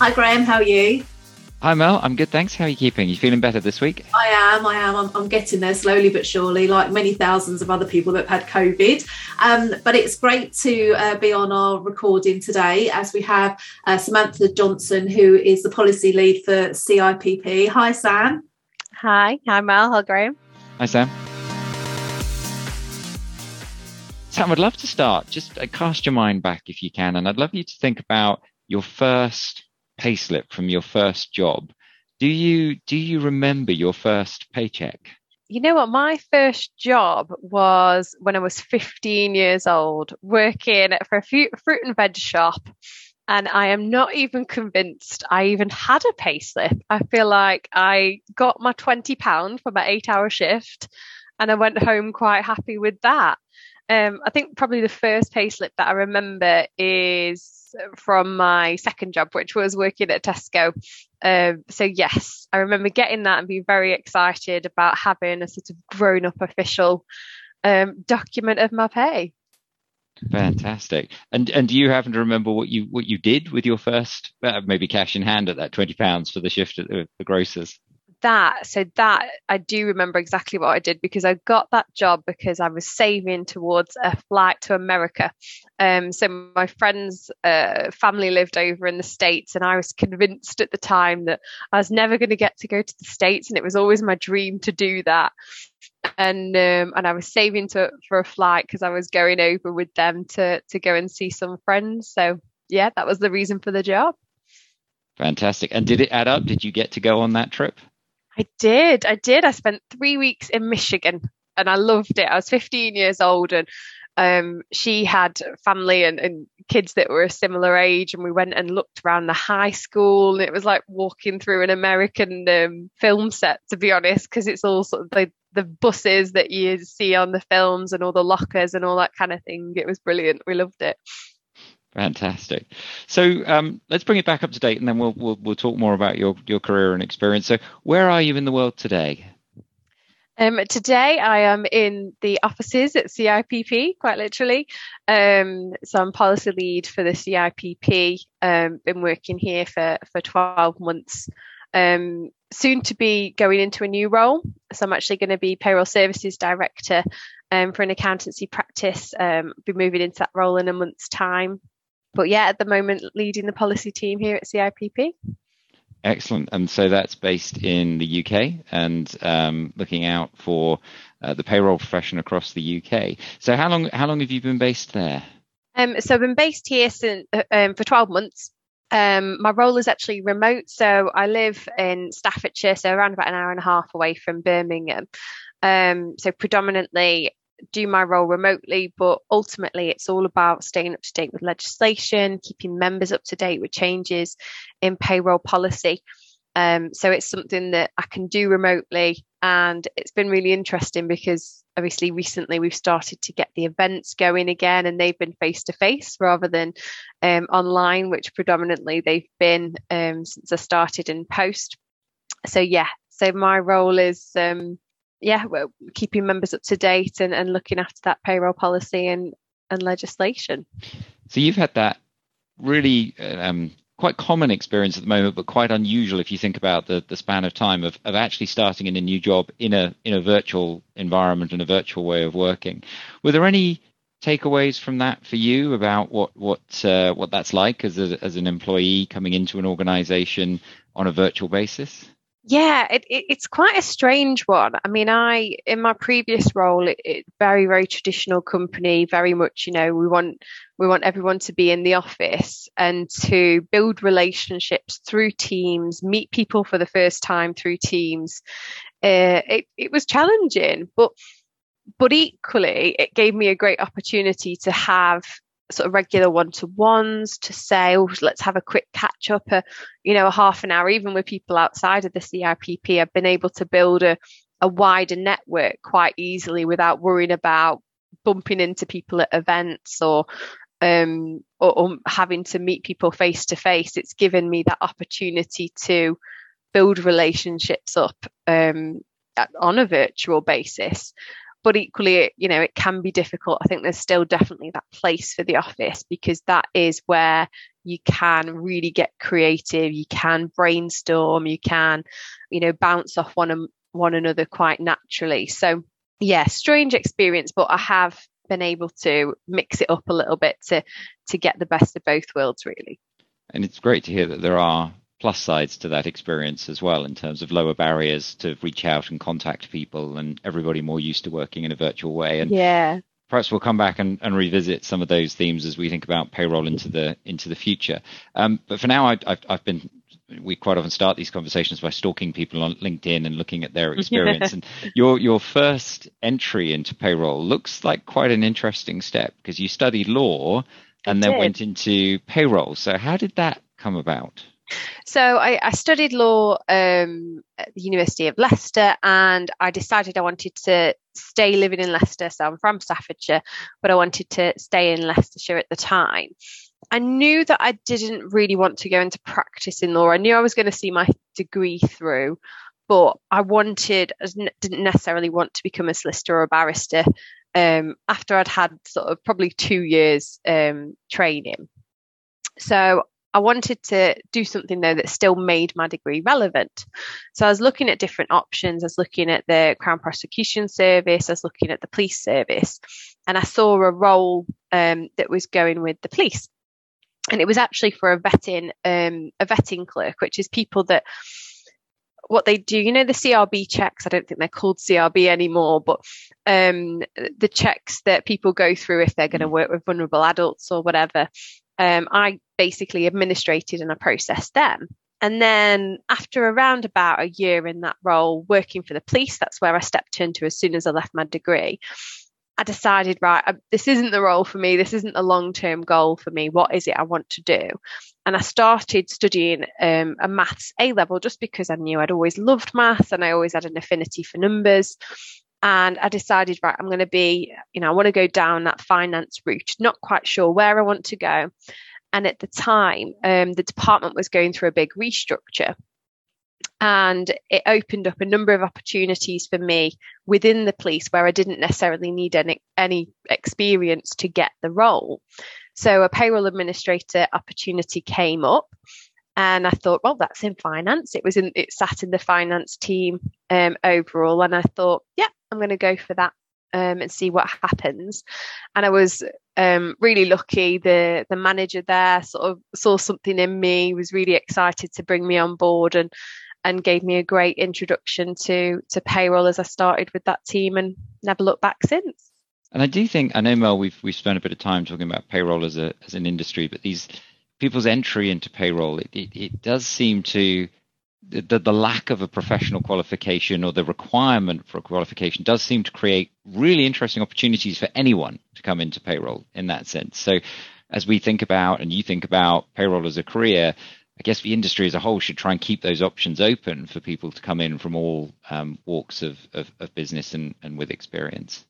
Hi, Graham. How are you? Hi, Mel. I'm good, thanks. How are you keeping? You feeling better this week? I am. I am. I'm, I'm getting there slowly but surely, like many thousands of other people that have had COVID. Um, but it's great to uh, be on our recording today as we have uh, Samantha Johnson, who is the policy lead for CIPP. Hi, Sam. Hi. Hi, Mel. Hi, Graham. Hi, Sam. Sam, I'd love to start. Just uh, cast your mind back if you can, and I'd love you to think about your first payslip from your first job. Do you do you remember your first paycheck? You know what? My first job was when I was 15 years old, working for a fruit and veg shop. And I am not even convinced I even had a payslip. I feel like I got my £20 for my eight hour shift and I went home quite happy with that. Um, I think probably the first payslip that I remember is from my second job, which was working at Tesco. Um, so yes, I remember getting that and being very excited about having a sort of grown-up official um, document of my pay. Fantastic. And and do you happen to remember what you what you did with your first uh, maybe cash in hand at that twenty pounds for the shift at the, the grocers? That so that I do remember exactly what I did because I got that job because I was saving towards a flight to America. Um, so my friend's uh, family lived over in the states, and I was convinced at the time that I was never going to get to go to the states, and it was always my dream to do that. And um, and I was saving to for a flight because I was going over with them to to go and see some friends. So yeah, that was the reason for the job. Fantastic. And did it add up? Did you get to go on that trip? I did. I did. I spent three weeks in Michigan and I loved it. I was 15 years old and um, she had family and, and, kids that were a similar age and we went and looked around the high school and it was like walking through an american um, film set to be honest because it's all sort of the, the buses that you see on the films and all the lockers and all that kind of thing it was brilliant we loved it Fantastic. So um, let's bring it back up to date, and then we'll, we'll we'll talk more about your your career and experience. So, where are you in the world today? Um, today, I am in the offices at CIPP, quite literally. Um, so I'm policy lead for the CIPP. Um, been working here for for 12 months. Um, soon to be going into a new role. So I'm actually going to be payroll services director um, for an accountancy practice. Um, be moving into that role in a month's time but yeah, at the moment, leading the policy team here at CIPP. Excellent. And so that's based in the UK and um, looking out for uh, the payroll profession across the UK. So how long how long have you been based there? Um, so I've been based here since, uh, um, for 12 months. Um, my role is actually remote, so I live in Staffordshire, so around about an hour and a half away from Birmingham. Um, so predominantly do my role remotely, but ultimately it's all about staying up to date with legislation, keeping members up to date with changes in payroll policy. Um, so it's something that I can do remotely, and it's been really interesting because obviously recently we've started to get the events going again, and they've been face to face rather than um, online, which predominantly they've been um, since I started in post. So yeah, so my role is um, yeah, keeping members up to date and, and looking after that payroll policy and, and legislation. So you've had that really um, quite common experience at the moment, but quite unusual if you think about the, the span of time of, of actually starting in a new job in a in a virtual environment and a virtual way of working. Were there any takeaways from that for you about what what uh, what that's like as a, as an employee coming into an organization on a virtual basis? Yeah, it, it, it's quite a strange one. I mean, I in my previous role, it, it, very very traditional company, very much you know we want we want everyone to be in the office and to build relationships through Teams, meet people for the first time through Teams. Uh, it it was challenging, but but equally, it gave me a great opportunity to have sort of regular one-to-ones to say oh let's have a quick catch up a you know a half an hour even with people outside of the CIPP I've been able to build a, a wider network quite easily without worrying about bumping into people at events or um or, or having to meet people face to face it's given me that opportunity to build relationships up um, on a virtual basis but equally you know it can be difficult i think there's still definitely that place for the office because that is where you can really get creative, you can brainstorm, you can, you know, bounce off one um, one another quite naturally. So yeah, strange experience, but I have been able to mix it up a little bit to to get the best of both worlds really. And it's great to hear that there are plus sides to that experience as well in terms of lower barriers to reach out and contact people and everybody more used to working in a virtual way and yeah perhaps we'll come back and, and revisit some of those themes as we think about payroll into the into the future um, but for now I, have I've been we quite often start these conversations by stalking people on LinkedIn and looking at their experience. and your your first entry into payroll looks like quite an interesting step because you studied law and I then did. went into payroll. So how did that come about? So I, I studied law um, at the University of Leicester, and I decided I wanted to stay living in Leicester. So I'm from Staffordshire, but I wanted to stay in Leicestershire at the time. I knew that I didn't really want to go into practice in law. I knew I was going to see my degree through, but I wanted, I didn't necessarily want to become a solicitor or a barrister. Um, after I'd had sort of probably two years um, training. So I wanted to do something though that still made my degree relevant. So I was looking at different options. I was looking at the Crown Prosecution Service. I was looking at the police service, and I saw a role um, that was going with the police, and it was actually for a vetting um, a vetting clerk, which is people that what they do, you know, the CRB checks. I don't think they're called CRB anymore, but um, the checks that people go through if they're going to mm. work with vulnerable adults or whatever um, I basically administrated and I processed them. And then after around about a year in that role, working for the police, that's where I stepped into as soon as I left my degree. I decided, right, I, this isn't the role for me. This isn't the long term goal for me. What is it I want to do? And I started studying um, a maths A level just because I knew I'd always loved maths and I always had an affinity for numbers. And I decided, right, I'm going to be, you know, I want to go down that finance route, not quite sure where I want to go. And at the time, um, the department was going through a big restructure. And it opened up a number of opportunities for me within the police where I didn't necessarily need any, any experience to get the role. So a payroll administrator opportunity came up and I thought, well, that's in finance. It was in, it sat in the finance team um, overall, and I thought, yeah, I'm going to go for that um, and see what happens. And I was um, really lucky. The the manager there sort of saw something in me, was really excited to bring me on board, and and gave me a great introduction to to payroll as I started with that team, and never looked back since. And I do think I know Mel, we've we've spent a bit of time talking about payroll as a as an industry, but these people's entry into payroll, it, it, it does seem to the, the lack of a professional qualification or the requirement for a qualification does seem to create really interesting opportunities for anyone to come into payroll in that sense. So, as we think about and you think about payroll as a career, I guess the industry as a whole should try and keep those options open for people to come in from all um, walks of, of, of business and, and with experience.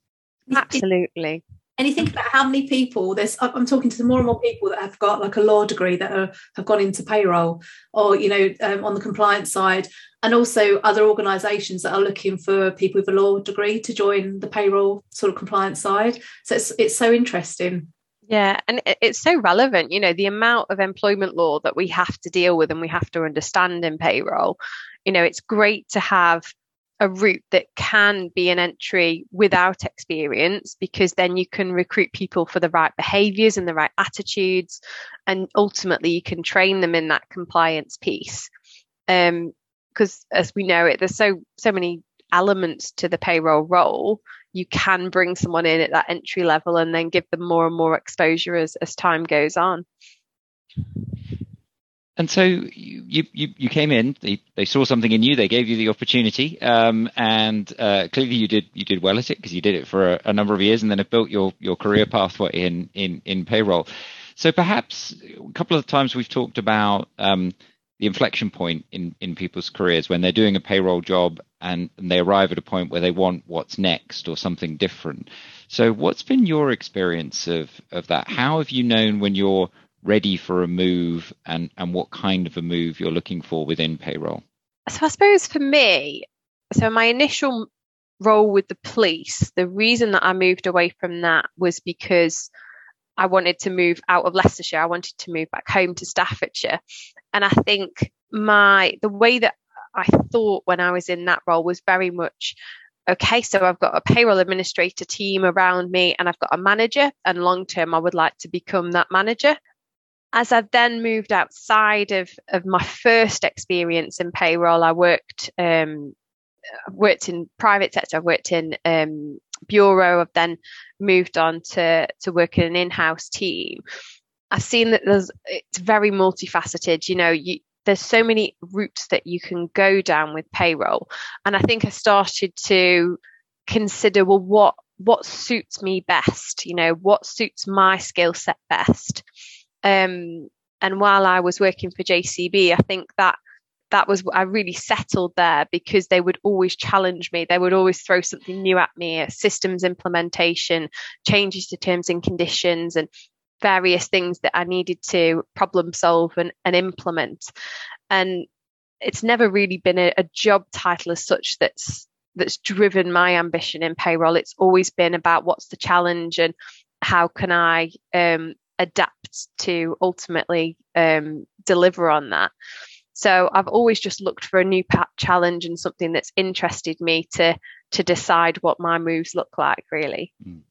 Absolutely and you think about how many people there's i'm talking to more and more people that have got like a law degree that are, have gone into payroll or you know um, on the compliance side. And also other organizations that are looking for people with a law degree to join the payroll sort of compliance side. So it's it's so interesting. Yeah, and it's so relevant, you know, the amount of employment law that we have to deal with and we have to understand in payroll. You know, it's great to have a route that can be an entry without experience because then you can recruit people for the right behaviors and the right attitudes and ultimately you can train them in that compliance piece. Um because as we know it there's so so many elements to the payroll role. You can bring someone in at that entry level and then give them more and more exposure as as time goes on and so you, you, you came in. They, they saw something in you. They gave you the opportunity, um, and uh, clearly you did you did well at it because you did it for a, a, number of years, and then have built your your career pathway in in in payroll. So perhaps a couple of times we've talked about um, the inflection point in in people's careers when they're doing a payroll job and, and they arrive at a point where they want what's next or something different. So what's been your experience of of that? How have you known when you're ready for a move and, and what kind of a move you're looking for within payroll? So I suppose for me, so my initial role with the police, the reason that I moved away from that was because I wanted to move out of Leicestershire. I wanted to move back home to Staffordshire. And I think my the way that I thought when I was in that role was very much okay, so I've got a payroll administrator team around me and I've got a manager, and long term, I would like to become that manager. As I've then moved outside of, of my first experience in payroll, I worked um, worked in private sector, I've worked in um, bureau, I've then moved on to to work in an in-house team. I've seen that there's it's very multifaceted. You know, you, there's so many routes that you can go down with payroll, and I think I started to consider well what what suits me best. You know, what suits my skill set best. Um, and while I was working for JCB, I think that that was I really settled there because they would always challenge me. They would always throw something new at me, systems implementation, changes to terms and conditions, and various things that I needed to problem solve and, and implement. And it's never really been a, a job title as such that's that's driven my ambition in payroll. It's always been about what's the challenge and how can I um, adapt to ultimately um, deliver on that. So I've always just looked for a new challenge and something that's interested me to to decide what my moves look like, really. Mm.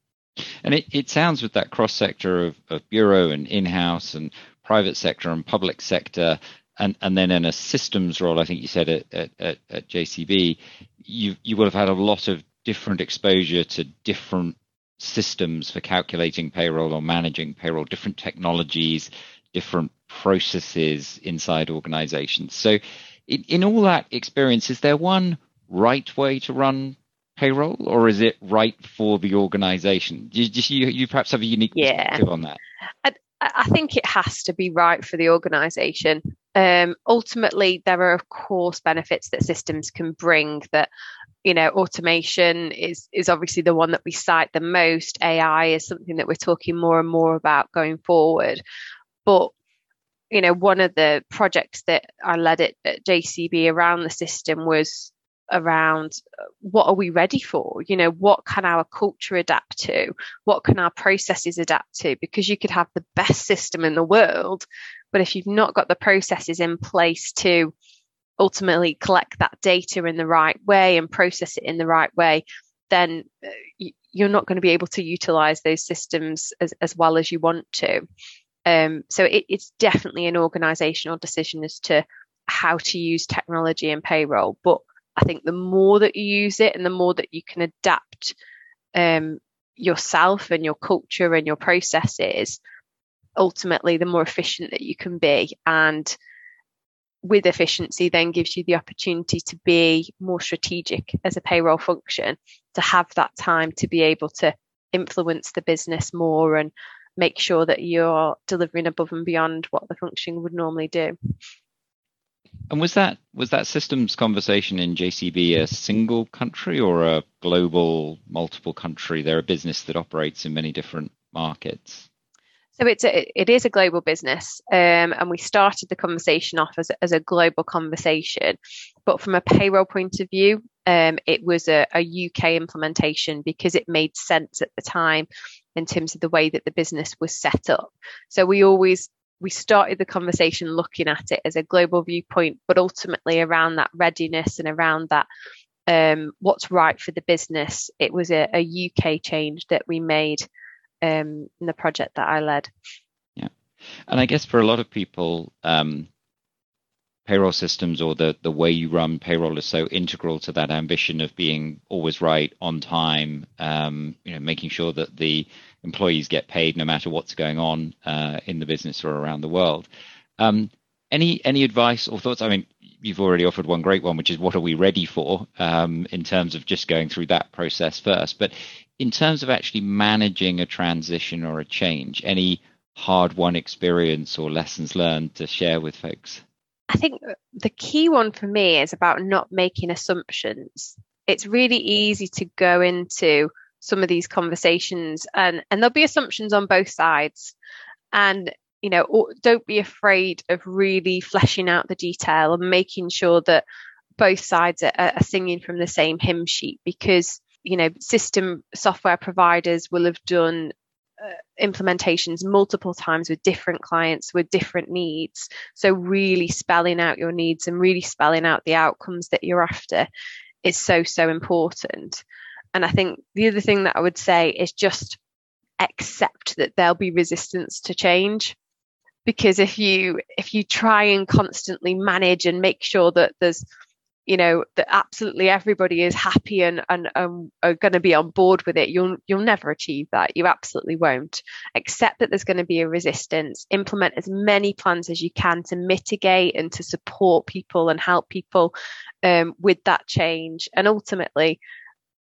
And it, it sounds with that cross sector of, of bureau and in house and private sector and public sector, and, and then in a systems role, I think you said at, at, at JCB, you you will have had a lot of different exposure to different systems for calculating payroll or managing payroll, different technologies, different processes inside organizations. So, in, in all that experience, is there one right way to run payroll, or is it right for the organization? You, you, you perhaps have a unique yeah. perspective on that. I, I think it has to be right for the organization. Um, ultimately, there are, of course, benefits that systems can bring that you know automation is is obviously the one that we cite the most ai is something that we're talking more and more about going forward but you know, one of the projects that I led at, at JCB around the system was around uh, what are we ready for? You know, what can our culture adapt to? What can our processes adapt to? Because you could have the best system in the world, but if you've not got the processes in place to ultimately collect that data in the right way and process it in the right way, then uh, you're not going to be able to utilize those systems as, as well as you want to. Um, so it, it's definitely an organizational decision as to how to use technology and payroll. But I think the more that you use it and the more that you can adapt um, yourself and your culture and your processes, ultimately, the more efficient that you can be. And with efficiency, then gives you the opportunity to be more strategic as a payroll function, to have that time to be able to influence the business more and make sure that you're delivering above and beyond what the function would normally do. And was that was that systems conversation in JCB a single country or a global multiple country? They're a business that operates in many different markets. So it's a, it is a global business, um, and we started the conversation off as, as a global conversation. But from a payroll point of view, um, it was a, a UK implementation because it made sense at the time in terms of the way that the business was set up. So we always we started the conversation looking at it as a global viewpoint, but ultimately around that readiness and around that um, what's right for the business. It was a, a UK change that we made um, in the project that I led. Yeah, and I guess for a lot of people, um, payroll systems or the the way you run payroll is so integral to that ambition of being always right on time. Um, you know, making sure that the employees get paid no matter what's going on uh, in the business or around the world. Um, any any advice or thoughts? I mean, you've already offered one great one, which is what are we ready for um, in terms of just going through that process first. But in terms of actually managing a transition or a change, any hard won experience or lessons learned to share with folks? I think the key one for me is about not making assumptions. It's really easy to go into some of these conversations and and there'll be assumptions on both sides and you know don't be afraid of really fleshing out the detail and making sure that both sides are, are singing from the same hymn sheet because you know system software providers will have done uh, implementations multiple times with different clients with different needs. So, really spelling out your needs and really spelling out the outcomes that you're after is so, so important. And I think the other thing that I would say is just accept that there'll be resistance to change because if you if you try and constantly manage and make sure that there's you know that absolutely everybody is happy and and are going to be on board with it you'll you'll never achieve that. You absolutely won't. Accept that there's going to be a resistance. Implement as many plans as you can to mitigate and to support people and help people um, with that change. And ultimately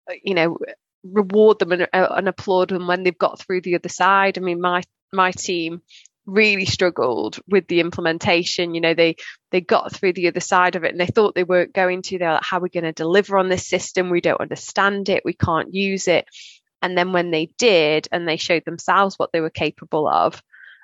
uh, you know reward them and, uh, and applaud them when they've got through the other side. I mean my my team really struggled with the implementation. You know they they got through the other side of it and they thought they weren't going to. They're like how are we going to deliver on this system? We don't understand it. We can't use it. And then when they did and they showed themselves what they were capable of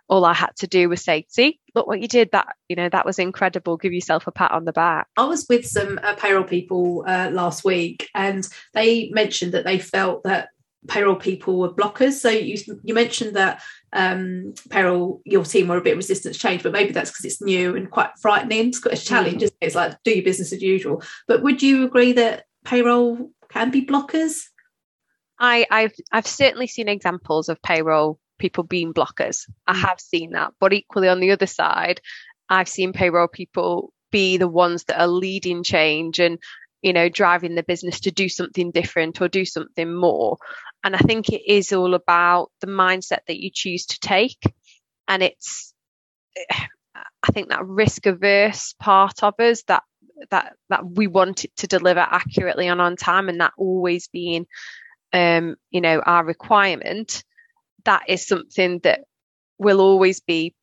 all i had to do was say see look what you did. That you know that was incredible. Give yourself a pat on the back. I was with some uh, payroll people uh, last week and they mentioned that they felt that payroll people were blockers. So you you mentioned that um, payroll your team were a bit resistant to change, but maybe that's because it's new and quite frightening. It's got a challenge. Mm. It's like do your business as usual. But would you agree that payroll can be blockers? I, I've I've certainly seen examples of payroll people being blockers. I mm. have seen that, but equally on the other side, I've seen payroll people be the ones that are leading change and you know driving the business to do something different or do something more and I think it is all about the mindset that you choose to take. And it's, I think that risk averse part of us that that that we want it to deliver accurately and on time, and that always being, um, you know, our requirement. That is something that will always be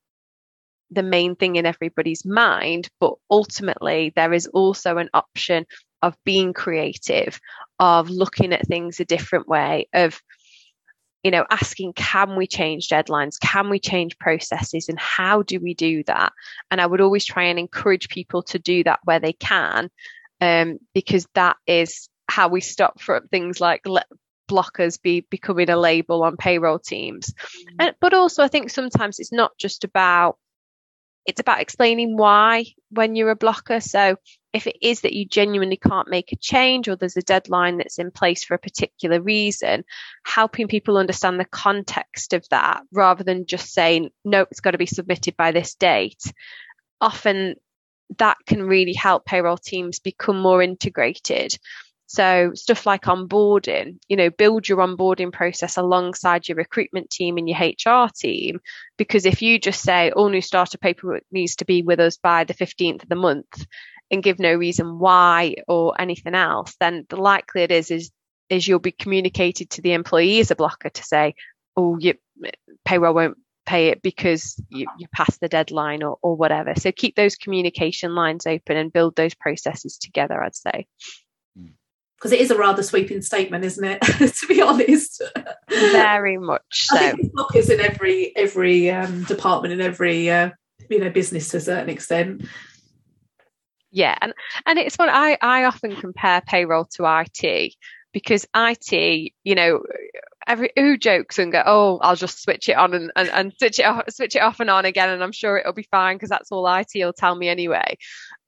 the main thing in everybody's mind, but ultimately there is also an option of being creative, of looking at things a different way, of you know asking can we change deadlines? Can we change processes? And how do we do that? And i would always try and encourage people to do that where they can um, because that is how we stop from things like blockers be becoming a label on payroll teams. Mm-hmm. and, but also i think sometimes it's not just about it's about explaining why when you're a blocker. So if it is that you genuinely can't make a change or there's a deadline that's in place for a particular reason, helping people understand the context of that rather than just saying, no, it's got to be submitted by this date. Often that can really help payroll teams become more integrated so stuff like onboarding, you know, build your onboarding process alongside your recruitment team and your HR team. Because if you just say all new starter paperwork needs to be with us by the 15th of the month and give no reason why or anything else, then the likelihood is is is you'll be communicated to the employee as a blocker to say, oh, you, payroll won't pay it because you, you passed the deadline or, or whatever. So keep those communication lines open and build those processes together, I'd say because it is a rather sweeping statement, isn't it? to be honest, very much so. I think in every every um, department in every uh, you know business to a certain extent. Yeah, and and it's what I I often compare payroll to IT because IT, you know, every who jokes and go, oh, I'll just switch it on and, and, and switch it off, switch it off and on again, and I'm sure it'll be fine because that's all IT will tell me anyway.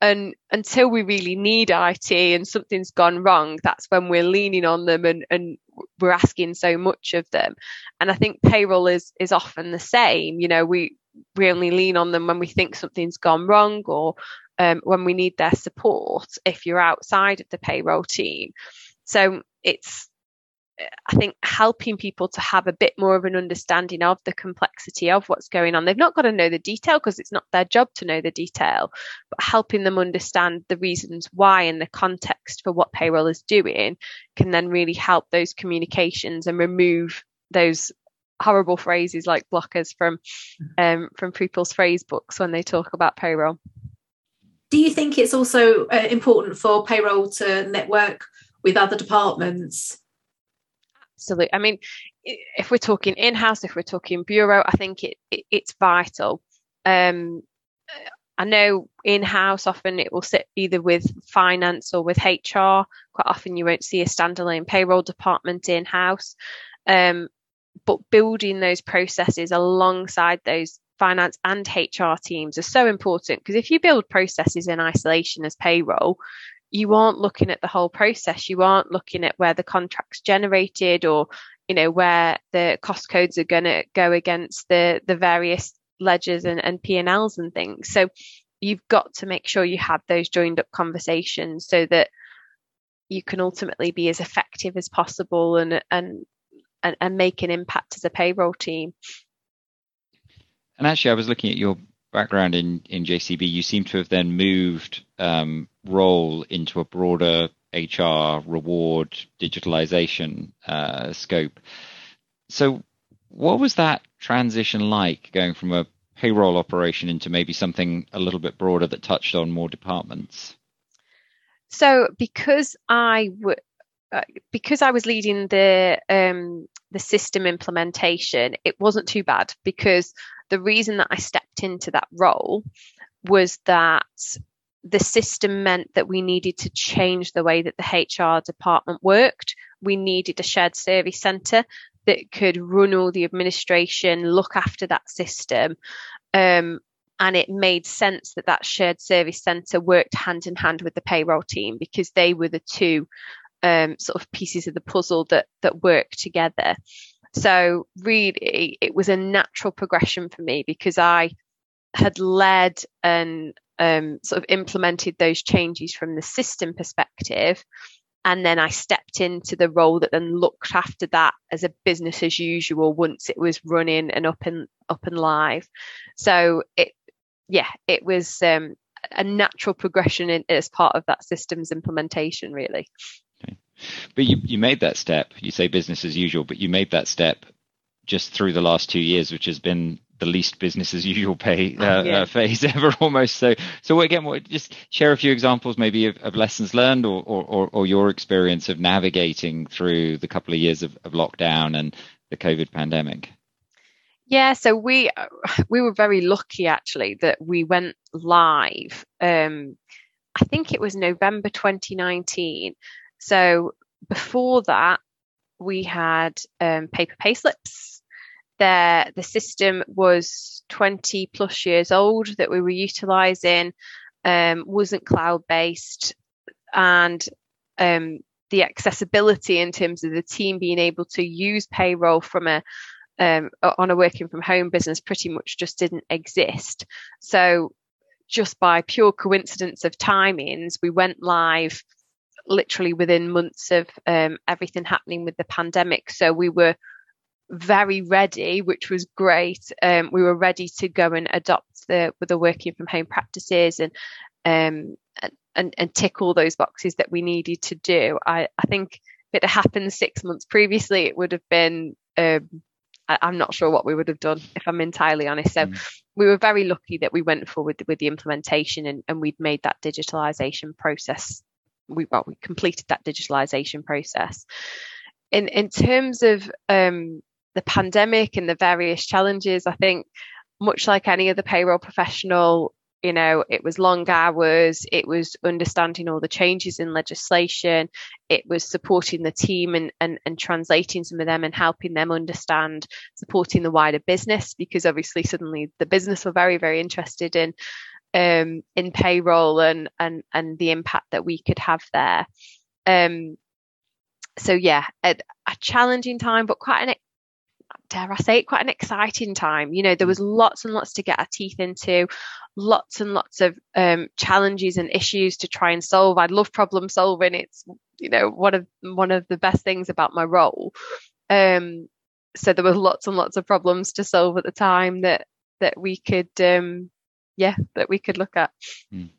And until we really need IT and something's gone wrong, that's when we're leaning on them and, and we're asking so much of them. And I think payroll is is often the same. You know, we we only lean on them when we think something's gone wrong or um, when we need their support if you're outside of the payroll team. So it's I think helping people to have a bit more of an understanding of the complexity of what's going on. They've not got to know the detail because it's not their job to know the detail, but helping them understand the reasons why and the context for what payroll is doing can then really help those communications and remove those horrible phrases like blockers from um, from people's phrase books when they talk about payroll. Do you think it's also uh, important for payroll to network with other departments? Absolutely. I mean, if we're talking in house, if we're talking bureau, I think it, it it's vital. Um, I know in house often it will sit either with finance or with HR. Quite often you won't see a standalone payroll department in house. Um, but building those processes alongside those finance and HR teams are so important because if you build processes in isolation as payroll, you aren't looking at the whole process. You aren't looking at where the contract's generated or, you know, where the cost codes are going to go against the, the various ledgers and, and P&Ls and things. So you've got to make sure you have those joined up conversations so that you can ultimately be as effective as possible and, and, and, and make an impact as a payroll team. And actually, I was looking at your background in, in JCB. You seem to have then moved um, role into a broader HR reward digitalization uh, scope. So, what was that transition like going from a payroll operation into maybe something a little bit broader that touched on more departments? So, because I w- uh, because I was leading the um, the system implementation, it wasn't too bad because the reason that I stepped into that role was that the system meant that we needed to change the way that the HR department worked. We needed a shared service centre that could run all the administration, look after that system. Um, and it made sense that that shared service centre worked hand in hand with the payroll team because they were the two um, sort of pieces of the puzzle that that work together. So really, it was a natural progression for me because I had led and um, sort of implemented those changes from the system perspective. And then I stepped into the role that then looked after that as a business as usual once it was running and up and up and live. So it, yeah, it was um, a natural progression in, as part of that systems implementation, really. But you, you made that step. You say business as usual, but you made that step just through the last two years, which has been the least business as usual pay uh, uh yeah. uh, phase ever almost. So, so again, what, just share a few examples maybe of, of lessons learned or, or, or, your experience of navigating through the couple of years of, of lockdown and the COVID pandemic. Yeah, so we we were very lucky actually that we went live. Um, I think it was November 2019, so before that, we had um, paper payslips. There, the system was 20 plus years old that we were utilizing, um, wasn't cloud based, and um, the accessibility in terms of the team being able to use payroll from a um, on a working from home business pretty much just didn't exist. So, just by pure coincidence of timings, we went live literally within months of um, everything happening with the pandemic. So we were very ready, which was great. Um, we were ready to go and adopt the with the working from home practices and um, and and tick all those boxes that we needed to do. I, I think if it had happened six months previously, it would have been. Um, I, am not sure what we would have done if I'm entirely honest. So mm. we were very lucky that we went forward with the implementation and, and we'd made that digitalization process we well we completed that digitalization process. In in terms of um, the pandemic and the various challenges, I think much like any other payroll professional, you know, it was long hours, it was understanding all the changes in legislation, it was supporting the team and, and, and translating some of them and helping them understand, supporting the wider business, because obviously suddenly the business were very, very interested in um, in payroll and and and the impact that we could have there. Um, so yeah, a, a challenging time, but quite an dare I say it, quite an exciting time. You know, there was lots and lots to get our teeth into, lots and lots of um, challenges and issues to try and solve. I love problem solving. It's you know one of one of the best things about my role. Um, so there were lots and lots of problems to solve at the time that that we could um, yeah that we could look at. Mm.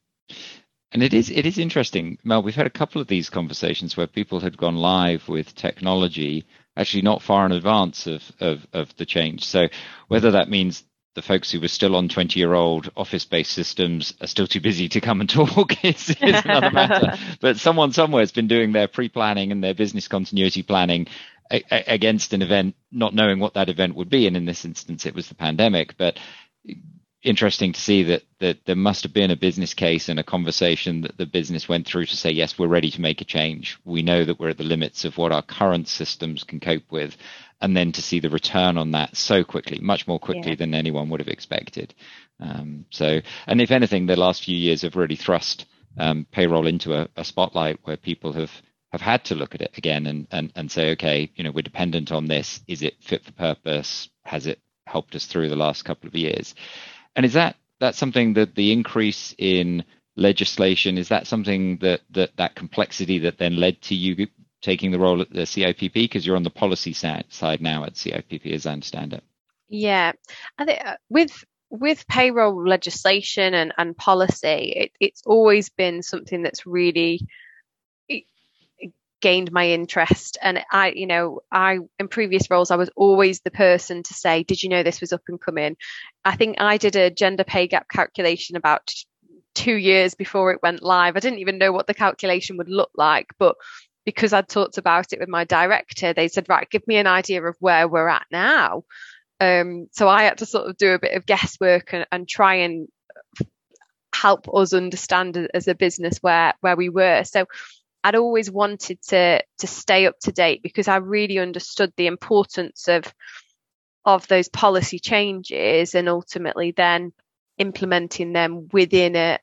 And it is it is interesting, Mel. We've had a couple of these conversations where people had gone live with technology actually not far in advance of of, of the change. So whether that means the folks who were still on 20 year old office based systems are still too busy to come and talk is, is another matter. but someone somewhere has been doing their pre planning and their business continuity planning a- a- against an event, not knowing what that event would be. And in this instance, it was the pandemic. But interesting to see that that there must have been a business case and a conversation that the business went through to say yes we're ready to make a change. We know that we're at the limits of what our current systems can cope with and then to see the return on that so quickly much more quickly yeah. than anyone would have expected. Um, so and if anything the last few years have really thrust um, payroll into a, a spotlight where people have have had to look at it again and, and and say okay you know we're dependent on this. Is it fit for purpose? Has it helped us through the last couple of years and is that that something that the increase in legislation is that something that that that complexity that then led to you taking the role at the CIPP because you're on the policy side now at CIPP as I understand it. Yeah, I think uh, with with payroll legislation and, and policy, it, it's always been something that's really gained my interest. And i you know i in previous roles i was always the person to say did you know this was up and coming? I think i did a gender pay gap calculation about two years before it went live. I didn't even know what the calculation would look like but because i'd talked about it with my director they said right give me an idea of where we're at now. Um, so i had to sort of do a bit of guesswork and, and try and help us understand as a business where where we were. So I'd always wanted to to stay up to date because I really understood the importance of of those policy changes and ultimately then implementing them within a,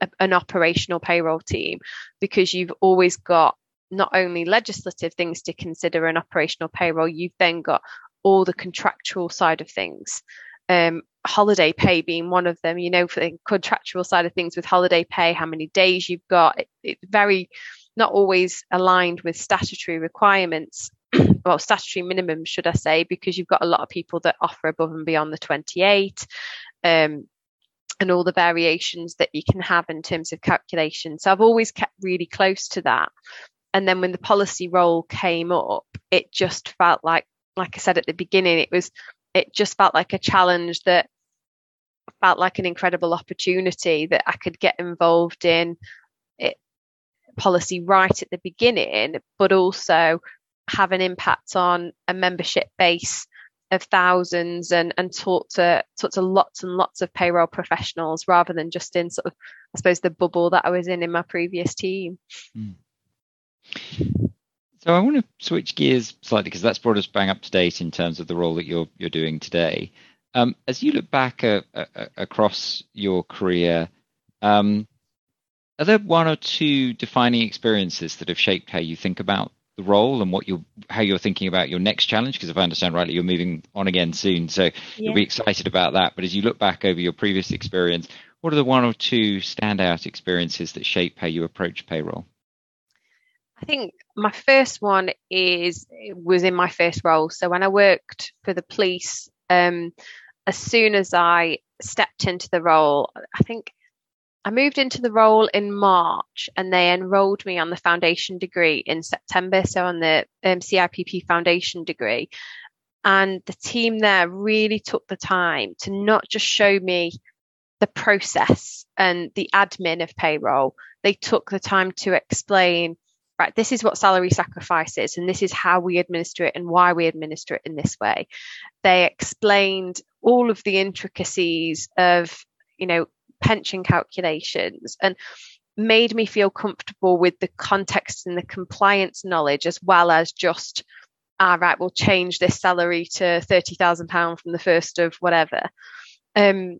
a, an operational payroll team because you've always got not only legislative things to consider in operational payroll you've then got all the contractual side of things um, holiday pay being one of them, you know, for the contractual side of things with holiday pay, how many days you've got. It, it's very not always aligned with statutory requirements. well, statutory minimum, should I say, because you've got a lot of people that offer above and beyond the 28. Um, and all the variations that you can have in terms of calculation. So I've always kept really close to that. And then when the policy role came up, it just felt like, like I said at the beginning, it was it just felt like a challenge that felt like an incredible opportunity that I could get involved in it policy right at the beginning, but also have an impact on a membership base of thousands and and talk to talk to lots and lots of payroll professionals rather than just in sort of I suppose the bubble that I was in in my previous team. Mm. So I want to switch gears slightly because that's brought us bang up to date in terms of the role that you're you're doing today. Um, as you look back uh, uh, across your career, um, are there one or two defining experiences that have shaped how you think about the role and what you how you're thinking about your next challenge? Because if I understand rightly, you're moving on again soon, so yeah. you'll be excited about that. But as you look back over your previous experience, what are the one or two standout experiences that shape how you approach payroll? I think my first one is was in my first role. So when I worked for the police, um, as soon as I stepped into the role, I think I moved into the role in March and they enrolled me on the foundation degree in September, so on the um, CIPP foundation degree. And the team there really took the time to not just show me the process and the admin of payroll, they took the time to explain right, this is what salary sacrifice is, and this is how we administer it and why we administer it in this way. They explained all of the intricacies of, you know, pension calculations and made me feel comfortable with the context and the compliance knowledge as well as just all right we'll change this salary to 30,000 pound from the first of whatever um,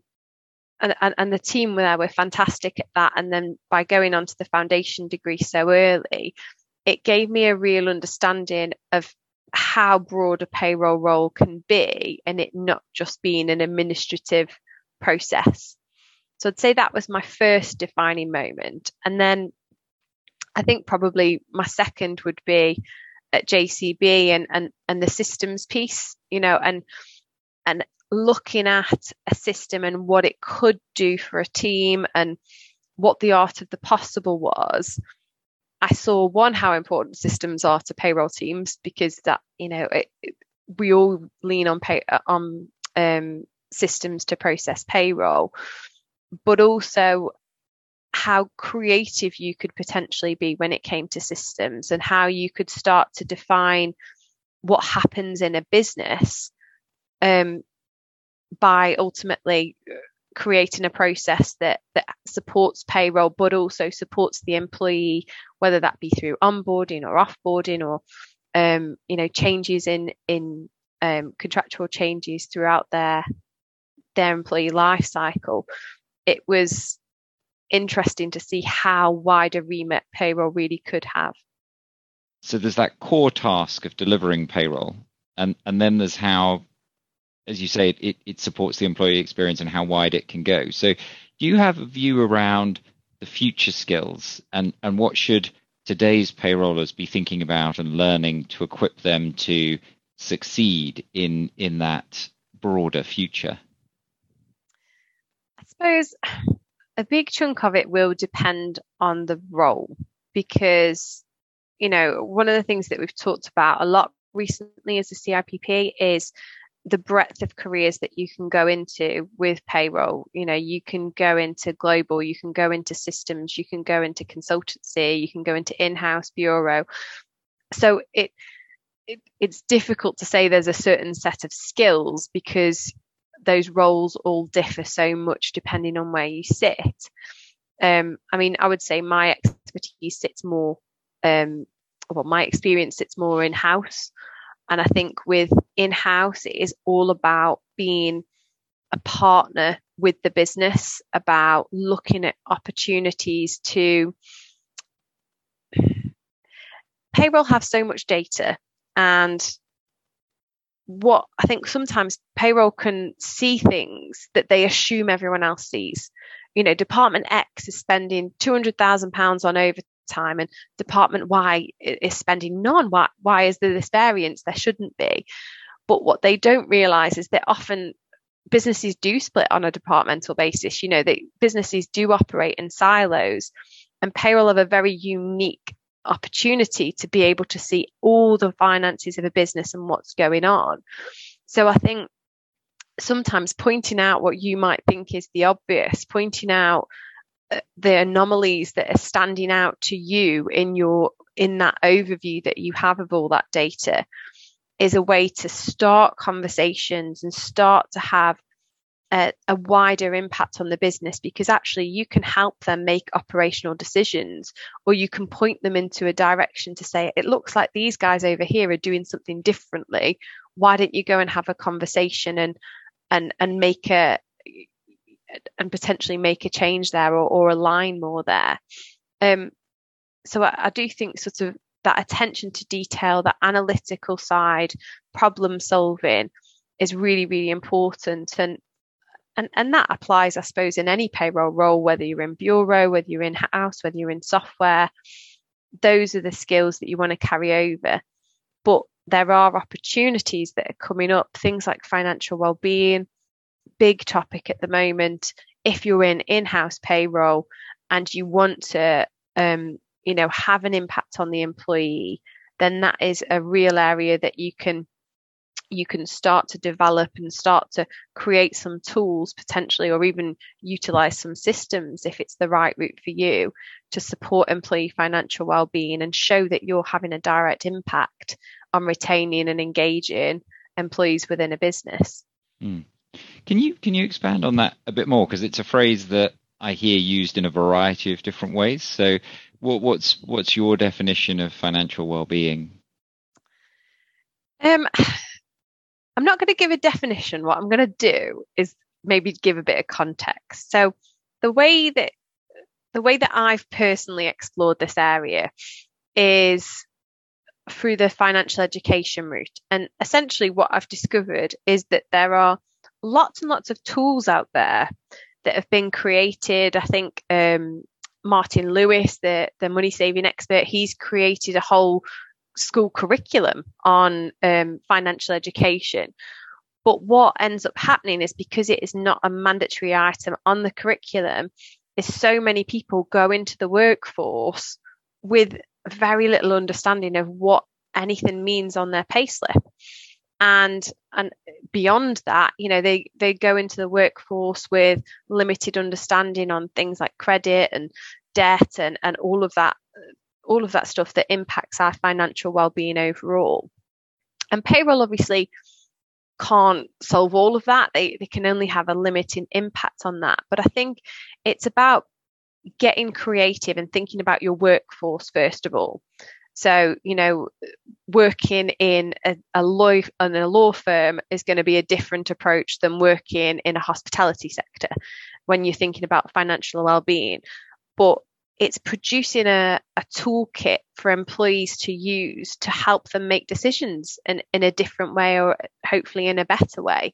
and, and, and the team there were fantastic at that. And then by going on to the foundation degree so early, it gave me a real understanding of how broad a payroll role can be and it not just being an administrative process. So I'd say that was my first defining moment. And then I think probably my second would be at JCB and and and the systems piece, you know, and and looking at a system and what it could do for a team and what the art of the possible was, I saw one how important systems are to payroll teams because that you know it, it, we all lean on pay on um, systems to process payroll, but also how creative you could potentially be when it came to systems and how you could start to define what happens in a business um, by ultimately uh, creating a process that that supports payroll but also supports the employee whether that be through onboarding or offboarding or um, you know changes in in um, contractual changes throughout their their employee life cycle. It was interesting to see how wide a remit payroll really could have. So there's that core task of delivering payroll and and then there's how as you say, it, it supports the employee experience and how wide it can go. So, do you have a view around the future skills and, and what should today's payrollers be thinking about and learning to equip them to succeed in in that broader future? I suppose a big chunk of it will depend on the role because you know one of the things that we've talked about a lot recently as a CIPP is the breadth of careers that you can go into with payroll. You know, you can go into global, you can go into systems, you can go into consultancy, you can go into in-house bureau. So it, it it's difficult to say there's a certain set of skills because those roles all differ so much depending on where you sit. Um, I mean, I would say my expertise sits more, um, well, my experience sits more in house. And I think with in house, it is all about being a partner with the business, about looking at opportunities to. Payroll have so much data, and what I think sometimes payroll can see things that they assume everyone else sees. You know, Department X is spending two hundred thousand pounds on over time and department Y is spending none. Why, why is there this variance? There shouldn't be. But what they don't realize is that often businesses do split on a departmental basis. You know, that businesses do operate in silos and payroll have a very unique opportunity to be able to see all the finances of a business and what's going on. So I think sometimes pointing out what you might think is the obvious, pointing out the anomalies that are standing out to you in your in that overview that you have of all that data is a way to start conversations and start to have a, a, wider impact on the business because actually you can help them make operational decisions or you can point them into a direction to say it looks like these guys over here are doing something differently. Why don't you go and have a conversation and and and make a and potentially make a change there or, or align more there. Um, so I, I do think sort of that attention to detail, that analytical side, problem solving is really, really important. And and and that applies, I suppose, in any payroll role, whether you're in bureau, whether you're in house, whether you're in software. Those are the skills that you want to carry over. But there are opportunities that are coming up, things like financial well-being, big topic at the moment. If you're in in-house payroll and you want to, um, you know, have an impact on the employee, then that is a real area that you can you can start to develop and start to create some tools potentially or even utilize some systems if it's the right route for you to support employee financial well-being and show that you're having a direct impact on retaining and engaging employees within a business. Mm. Can you can you expand on that a bit more because it's a phrase that I hear used in a variety of different ways. So, what, what's what's your definition of financial well-being? Um, I'm not going to give a definition. What I'm going to do is maybe give a bit of context. So, the way that the way that I've personally explored this area is through the financial education route. And essentially, what I've discovered is that there are lots and lots of tools out there that have been created. I think um, Martin Lewis, the the money saving expert, he's created a whole school curriculum on um, financial education. But what ends up happening is because it is not a mandatory item on the curriculum, is so many people go into the workforce with very little understanding of what anything means on their payslip and and beyond that you know they they go into the workforce with limited understanding on things like credit and debt and and all of that all of that stuff that impacts our financial well-being overall and payroll obviously can't solve all of that. They, they can only have a limiting impact on that. But I think it's about getting creative and thinking about your workforce first of all. So, you know, working in a, a law in a law firm is going to be a different approach than working in a hospitality sector when you're thinking about financial well-being. But it's producing a, a toolkit for employees to use to help them make decisions in, in a different way or hopefully in a better way.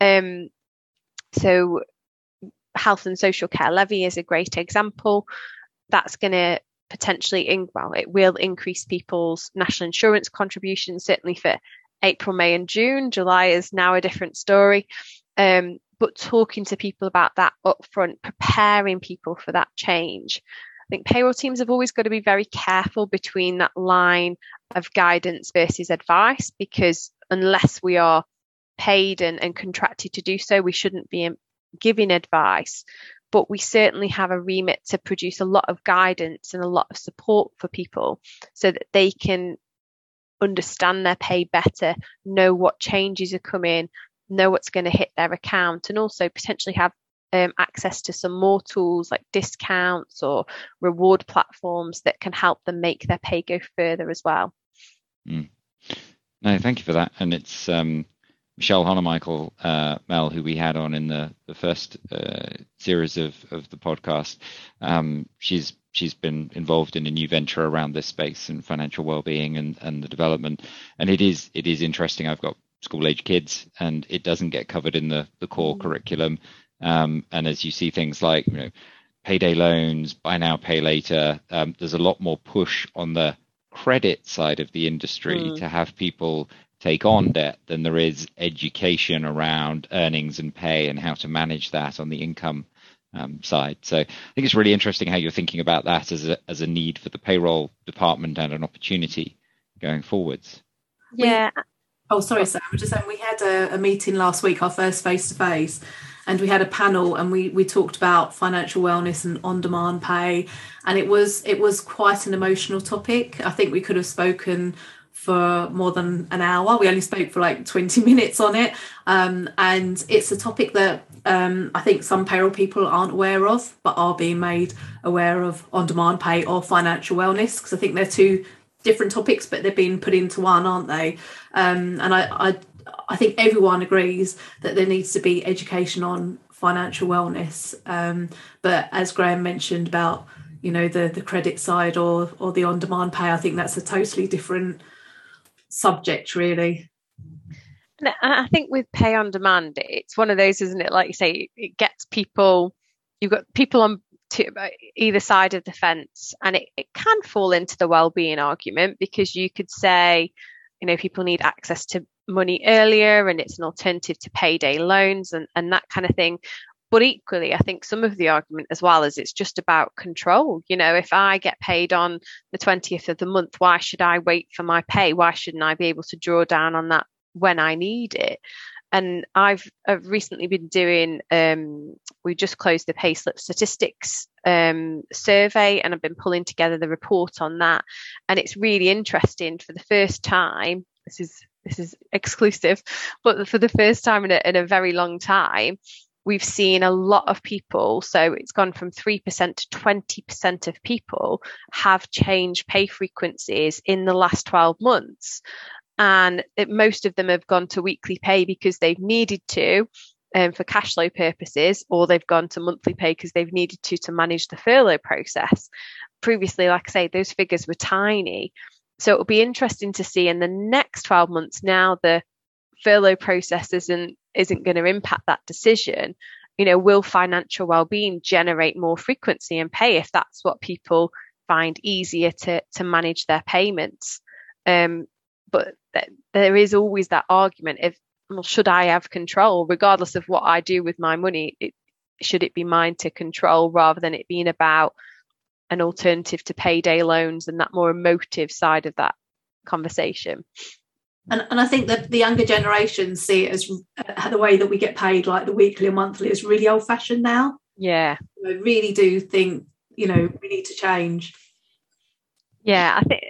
Um, so health and social care levy is a great example. That's going to potentially, in, well, it will increase people's national insurance contributions, certainly for April, May, and June. July is now a different story. Um, but talking to people about that upfront, preparing people for that change. I think payroll teams have always got to be very careful between that line of guidance versus advice because unless we are paid and, and contracted to do so, we shouldn't be giving advice, but we certainly have a remit to produce a lot of guidance and a lot of support for people so that they can understand their pay better, know what changes are coming, know what's going to hit their account, and also potentially have um, access to some more tools like discounts or reward platforms that can help them make their pay go further as well. Mm. No, thank you for that. And it's um, Michelle Honamichael, uh, Mel, who we had on in the the first uh, series of of the podcast. Um, she's she's been involved in a new venture around this space and financial well-being and and the development. And it is it is interesting. I've got school age kids, and it doesn't get covered in the the core mm. curriculum. Um, and as you see things like you know payday loans, buy now, pay later, um, there's a lot more push on the credit side of the industry mm. to have people take on debt than there is education around earnings and pay and how to manage that on the income um, side. So I think it's really interesting how you're thinking about that as a, as a need for the payroll department and an opportunity going forwards. Yeah. We, oh, sorry, Sam. Just saying we had a, a meeting last week, our first face to face, and we had a panel and we we talked about financial wellness and on demand pay, and it was it was quite an emotional topic. I think we could have spoken for more than an hour. We only spoke for like 20 minutes on it. Um, and it's a topic that um, I think some payroll people aren't aware of, but are being made aware of on demand pay or financial wellness, because I think they're two different topics, but they're being put into one, aren't they? Um, and I, I, I think everyone agrees that there needs to be education on financial wellness. Um, but as Graham mentioned about, you know, the the credit side or or the on demand pay, I think that's a totally different subject really I think with pay on demand, it's one of those, isn't it? Like you say, it gets people. You've got people on uh, either side of the fence, and it, it can fall into the well-being argument because you could say, you know, people need access to money earlier, and it's an alternative to payday loans and and that kind of thing. But equally, I think some of the argument as well is it's just about control. You know, if I get paid on the 20th of the month, why should I wait for my pay? Why shouldn't I be able to draw down on that when I need it? And I've, I've recently been doing, um, we just closed the payslip statistics um, survey and I've been pulling together the report on that. And it's really interesting for the first time. This is this is exclusive, but for the first time in a, in a very long time, we've seen a lot of people, so it's gone from 3% to 20% of people have changed pay frequencies in the last 12 months. And it, most of them have gone to weekly pay because they've needed to um, for cash flow purposes, or they've gone to monthly pay because they've needed to to manage the furlough process. Previously, like I say, those figures were tiny. So it'll be interesting to see in the next 12 months now the furlough process isn't isn't going to impact that decision you know will financial well-being generate more frequency and pay if that's what people find easier to to manage their payments? Um, but th- there is always that argument if well, should i have control? Regardless of what i do with my money it, should it be mine to control rather than it being about an alternative to payday loans and that more emotive side of that conversation and, and I think that the younger generations see it as uh, the way that we get paid, like the weekly or monthly, is really old fashioned now. Yeah. I really do think, you know, we need to change. Yeah, I think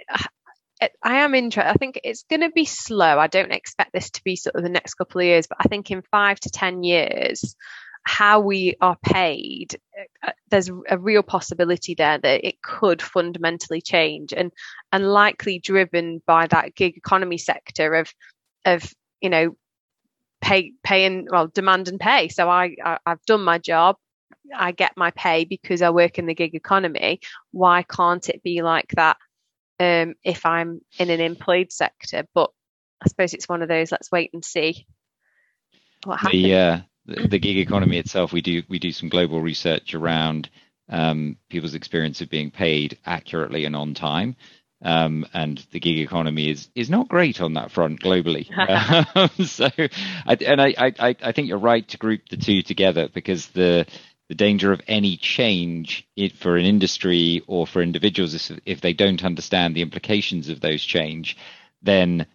I am interested. I think it's going to be slow. I don't expect this to be sort of the next couple of years, but I think in five to 10 years, how we are paid, uh, there's a real possibility there that it could fundamentally change and, and likely driven by that gig economy sector of, of, you know, pay, paying, well, demand and pay. So I, I I've done my job. I get my pay because I work in the gig economy. Why can't it be like that um, if I'm in an employed sector? But I suppose it's one of those. Let's wait and see what happens. The, uh, the, the gig economy itself, we do we do some global research around um, people's experience of being paid accurately and on time. Um, and the gig economy is is not great on that front globally. um, so, I, and I, I I think you're right to group the two together because the the danger of any change for an industry or for individuals is if they don't understand the implications of those change, then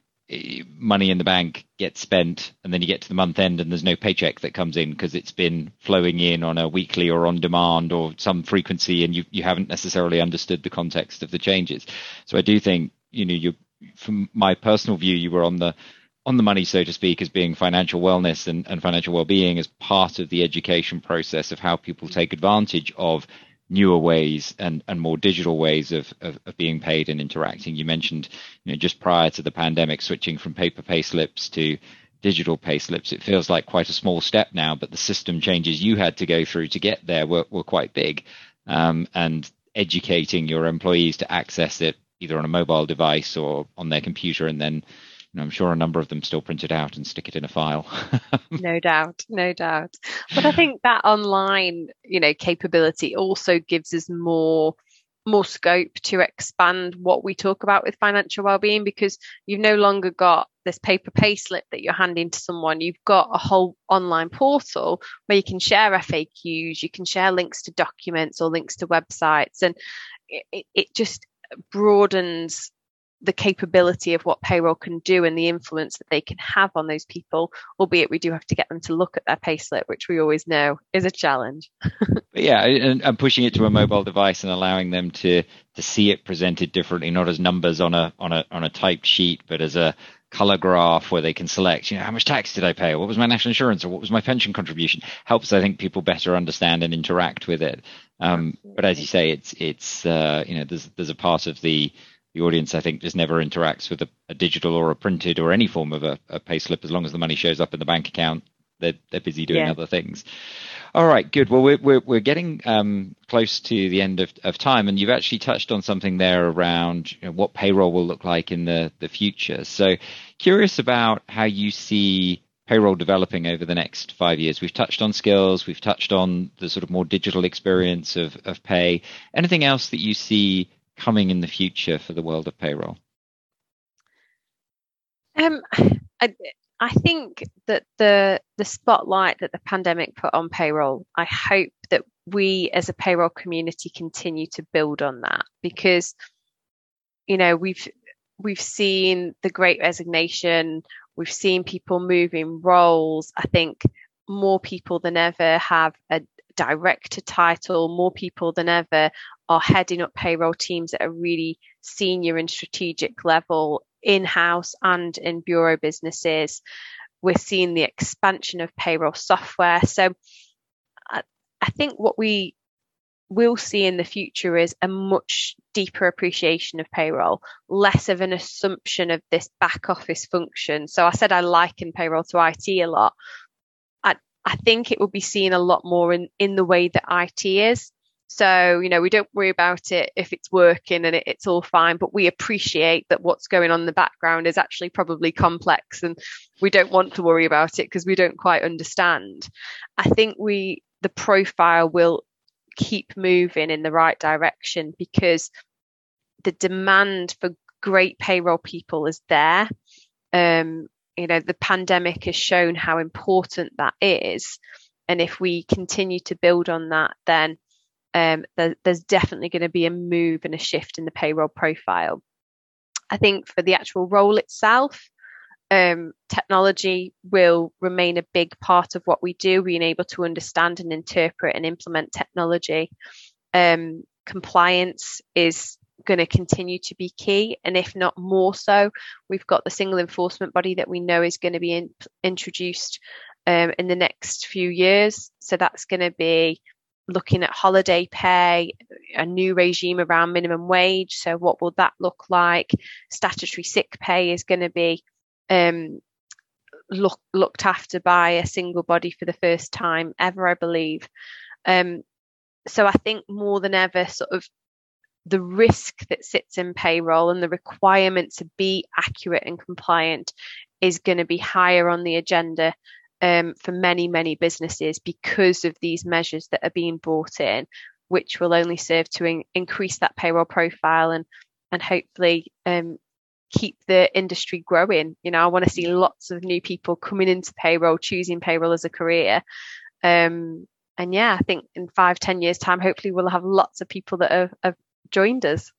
money in the bank gets spent and then you get to the month end and there's no paycheck that comes in because it's been flowing in on a weekly or on demand or some frequency and you, you haven't necessarily understood the context of the changes. So I do think, you know, you from my personal view, you were on the on the money, so to speak, as being financial wellness and, and financial well-being as part of the education process of how people take advantage of newer ways and, and more digital ways of, of, of, being paid and interacting. You mentioned, you know, just prior to the pandemic, switching from paper pay slips to digital pay slips. It feels like quite a small step now, but the system changes you had to go through to get there were, were quite big. Um, and educating your employees to access it either on a mobile device or on their computer and then I'm sure a number of them still print it out and stick it in a file. no doubt, no doubt. But I think that online, you know, capability also gives us more more scope to expand what we talk about with financial well-being because you've no longer got this paper pay slip that you're handing to someone you've got a whole online portal where you can share faqs you can share links to documents or links to websites and it, it just broadens the capability of what payroll can do and the influence that they can have on those people, albeit we do have to get them to look at their payslip, which we always know is a challenge. yeah, and, and, pushing it to a mobile device and allowing them to to see it presented differently, not as numbers on a on a on a typed sheet, but as a color graph where they can select, you know, how much tax did I pay? What was my national insurance or what was my pension contribution? Helps, I think, people better understand and interact with it. Um, but as you say, it's it's uh, you know, there's there's a part of the the audience, I think, just never interacts with a, a digital or a printed or any form of a, a pay slip as long as the money shows up in the bank account. They're, they're busy doing yeah. other things. All right, good. Well, we're we're, we're getting um, close to the end of, of time, and you've actually touched on something there around you know, what payroll will look like in the the future. So, curious about how you see payroll developing over the next five years. We've touched on skills, we've touched on the sort of more digital experience of of pay. Anything else that you see coming in the future for the world of payroll? Um, I, I think that the the spotlight that the pandemic put on payroll, I hope that we as a payroll community continue to build on that because you know we've we've seen the great resignation, we've seen people moving roles. I think more people than ever have a director title, more people than ever are heading up payroll teams at a really senior and strategic level in house and in bureau businesses. We're seeing the expansion of payroll software. So I, I think what we will see in the future is a much deeper appreciation of payroll, less of an assumption of this back office function. So I said I liken payroll to IT a lot. I, think it will be seen a lot more in, in the way that IT is. So, you know, we don't worry about it if it's working and it, it's all fine, but we appreciate that what's going on in the background is actually probably complex and we don't want to worry about it because we don't quite understand. I think we, the profile will keep moving in the right direction because the demand for great payroll people is there. Um, you know, the pandemic has shown how important that is. And if we continue to build on that, then um, there, there's definitely going to be a move and a shift in the payroll profile. I think for the actual role itself, um, technology will remain a big part of what we do, being able to understand and interpret and implement technology. Um, compliance is going to continue to be key, and if not more so, we've got the single enforcement body that we know is going to be in, introduced um, in the next few years. So that's going to be looking at holiday pay, a new regime around minimum wage. So, what will that look like? Statutory sick pay is going to be um, look, looked after by a single body for the first time ever, I believe. Um, so, I think more than ever, sort of the risk that sits in payroll and the requirement to be accurate and compliant is going to be higher on the agenda um, for many, many businesses because of these measures that are being brought in, which will only serve to in- increase that payroll profile and and hopefully um, keep the industry growing. You know, I want to see lots of new people coming into payroll, choosing payroll as a career. Um, and yeah, I think in five, ten years' time, hopefully we'll have lots of people that have, have joined us.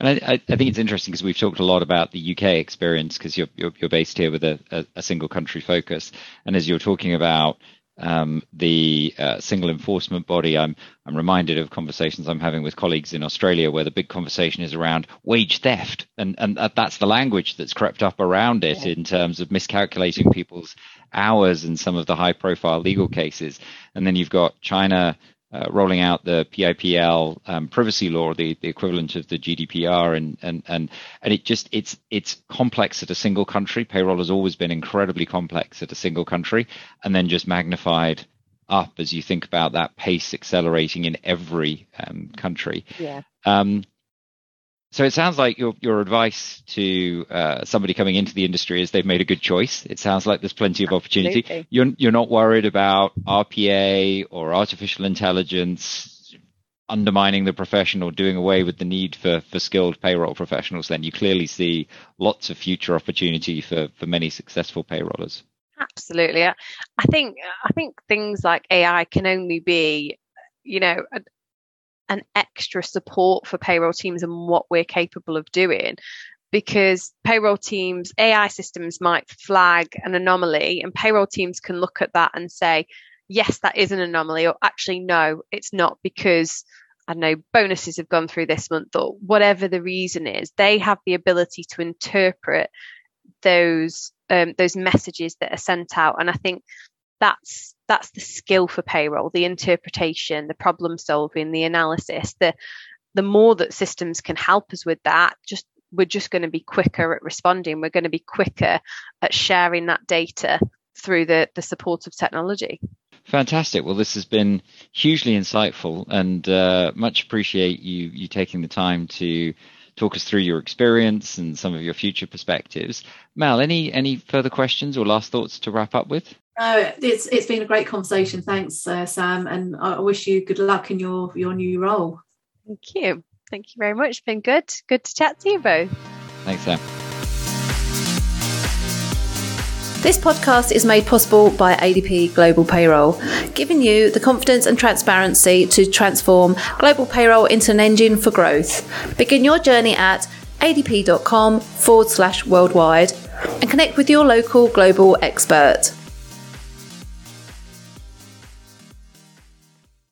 And I, I, think it's interesting because we've talked a lot about the UK experience because you're, you're, you're based here with a, a, a, single country focus, and as you're talking about um, the uh, single enforcement body, I'm I'm reminded of conversations I'm having with colleagues in Australia where the big conversation is around wage theft, and and that's the language that's crept up around it in terms of miscalculating people's hours in some of the high profile legal cases, and then you've got China uh, rolling out the PIPL um, privacy law, the, the equivalent of the GDPR, and and and and it just it's it's complex at a single country. Payroll has always been incredibly complex at a single country, and then just magnified up as you think about that pace accelerating in every um, country. Yeah. Um, so it sounds like your your advice to uh, somebody coming into the industry is they've made a good choice. It sounds like there's plenty of opportunity. Absolutely. You're you're not worried about RPA or artificial intelligence undermining the profession or doing away with the need for for skilled payroll professionals. Then you clearly see lots of future opportunity for for many successful payrollers. Absolutely, I think I think things like AI can only be you know an extra support for payroll teams and what we're capable of doing because payroll teams, AI systems might flag an anomaly, and payroll teams can look at that and say, yes, that is an anomaly, or actually, no, it's not because I don't know bonuses have gone through this month, or whatever the reason is. They have the ability to interpret those um, those messages that are sent out, and I think that's that's the skill for payroll the interpretation the problem solving the analysis the the more that systems can help us with that just we're just going to be quicker at responding we're going to be quicker at sharing that data through the the support of technology fantastic well this has been hugely insightful and uh, much appreciate you you taking the time to talk us through your experience and some of your future perspectives. Mal, any any further questions or last thoughts to wrap up with? No, it's it's been a great conversation. Thanks, uh, Sam, and I wish you good luck in your your new role. Thank you. Thank you very much. It's been good. Good to chat to you both. Thanks, Sam. This podcast is made possible by ADP Global Payroll, giving you the confidence and transparency to transform global payroll into an engine for growth. Begin your journey at adp.com forward slash worldwide and connect with your local global expert.